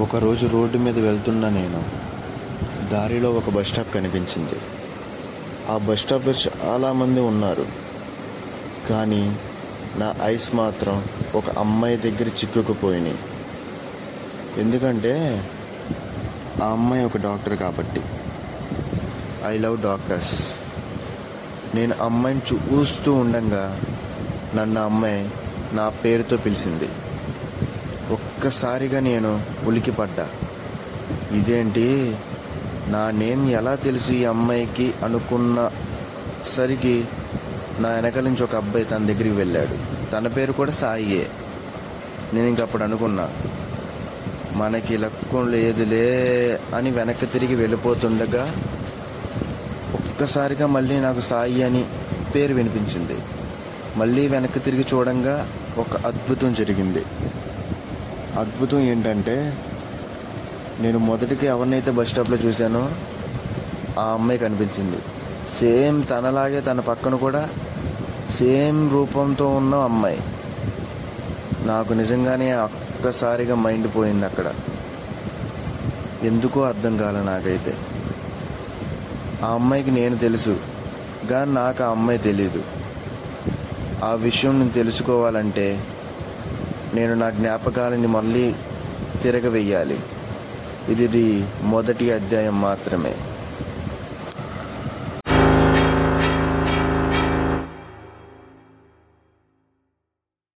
ఒకరోజు రోడ్డు మీద వెళ్తున్న నేను దారిలో ఒక బస్ స్టాప్ కనిపించింది. ఆ బస్ స్టాప్లో చాలామంది ఉన్నారు. కానీ నా ఐస్ మాత్రం ఒక అమ్మాయి దగ్గర చిక్కుకుపోయినాయి. ఎందుకంటే ఆ అమ్మాయి ఒక డాక్టర్ కాబట్టి. I love doctors. నేను అమ్మాయిని చూస్తూ ఉండంగా నన్ను అమ్మాయి నా పేరుతో పిలిచింది. ఒక్కసారిగా నేను ఉలికిపడ్డా. ఇదేంటి? నా నేమ్ ఎలా తెలుసు ఈ అమ్మాయికి అనుకున్న సరికి నా వెనక నుంచి ఒక అబ్బాయి తన దగ్గరికి వెళ్ళాడు. తన పేరు కూడా సాయియే. నేను ఇంకప్పుడు అనుకున్నా మనకి లక్కం లేదులే అని వెనక్కి తిరిగి వెళ్ళిపోతుండగా ఒక్కసారిగా మళ్ళీ నాకు సాయి అని పేరు వినిపించింది. మళ్ళీ వెనక్కి తిరిగి చూడంగా ఒక అద్భుతం జరిగింది. అద్భుతం ఏంటంటే నేను మొదటికి ఎవరినైతే బస్ స్టాప్లో చూశానో ఆ అమ్మాయి కనిపించింది. సేమ్ తనలాగే తన పక్కన కూడా సేమ్ రూపంతో ఉన్న అమ్మాయి. నాకు నిజంగానే ఒక్కసారిగా మైండ్ పోయింది అక్కడ. ఎందుకో అర్థం కాలే నాకైతే. ఆ అమ్మాయికి నేను తెలుసు కానీ నాకు ఆ అమ్మాయి తెలియదు ఆ విషయం నేను తెలుసుకోవాలంటే నేను నా జ్ఞాపకాలని మళ్ళీ తిరగవేయాలి ఇది మొదటి అధ్యాయం మాత్రమే.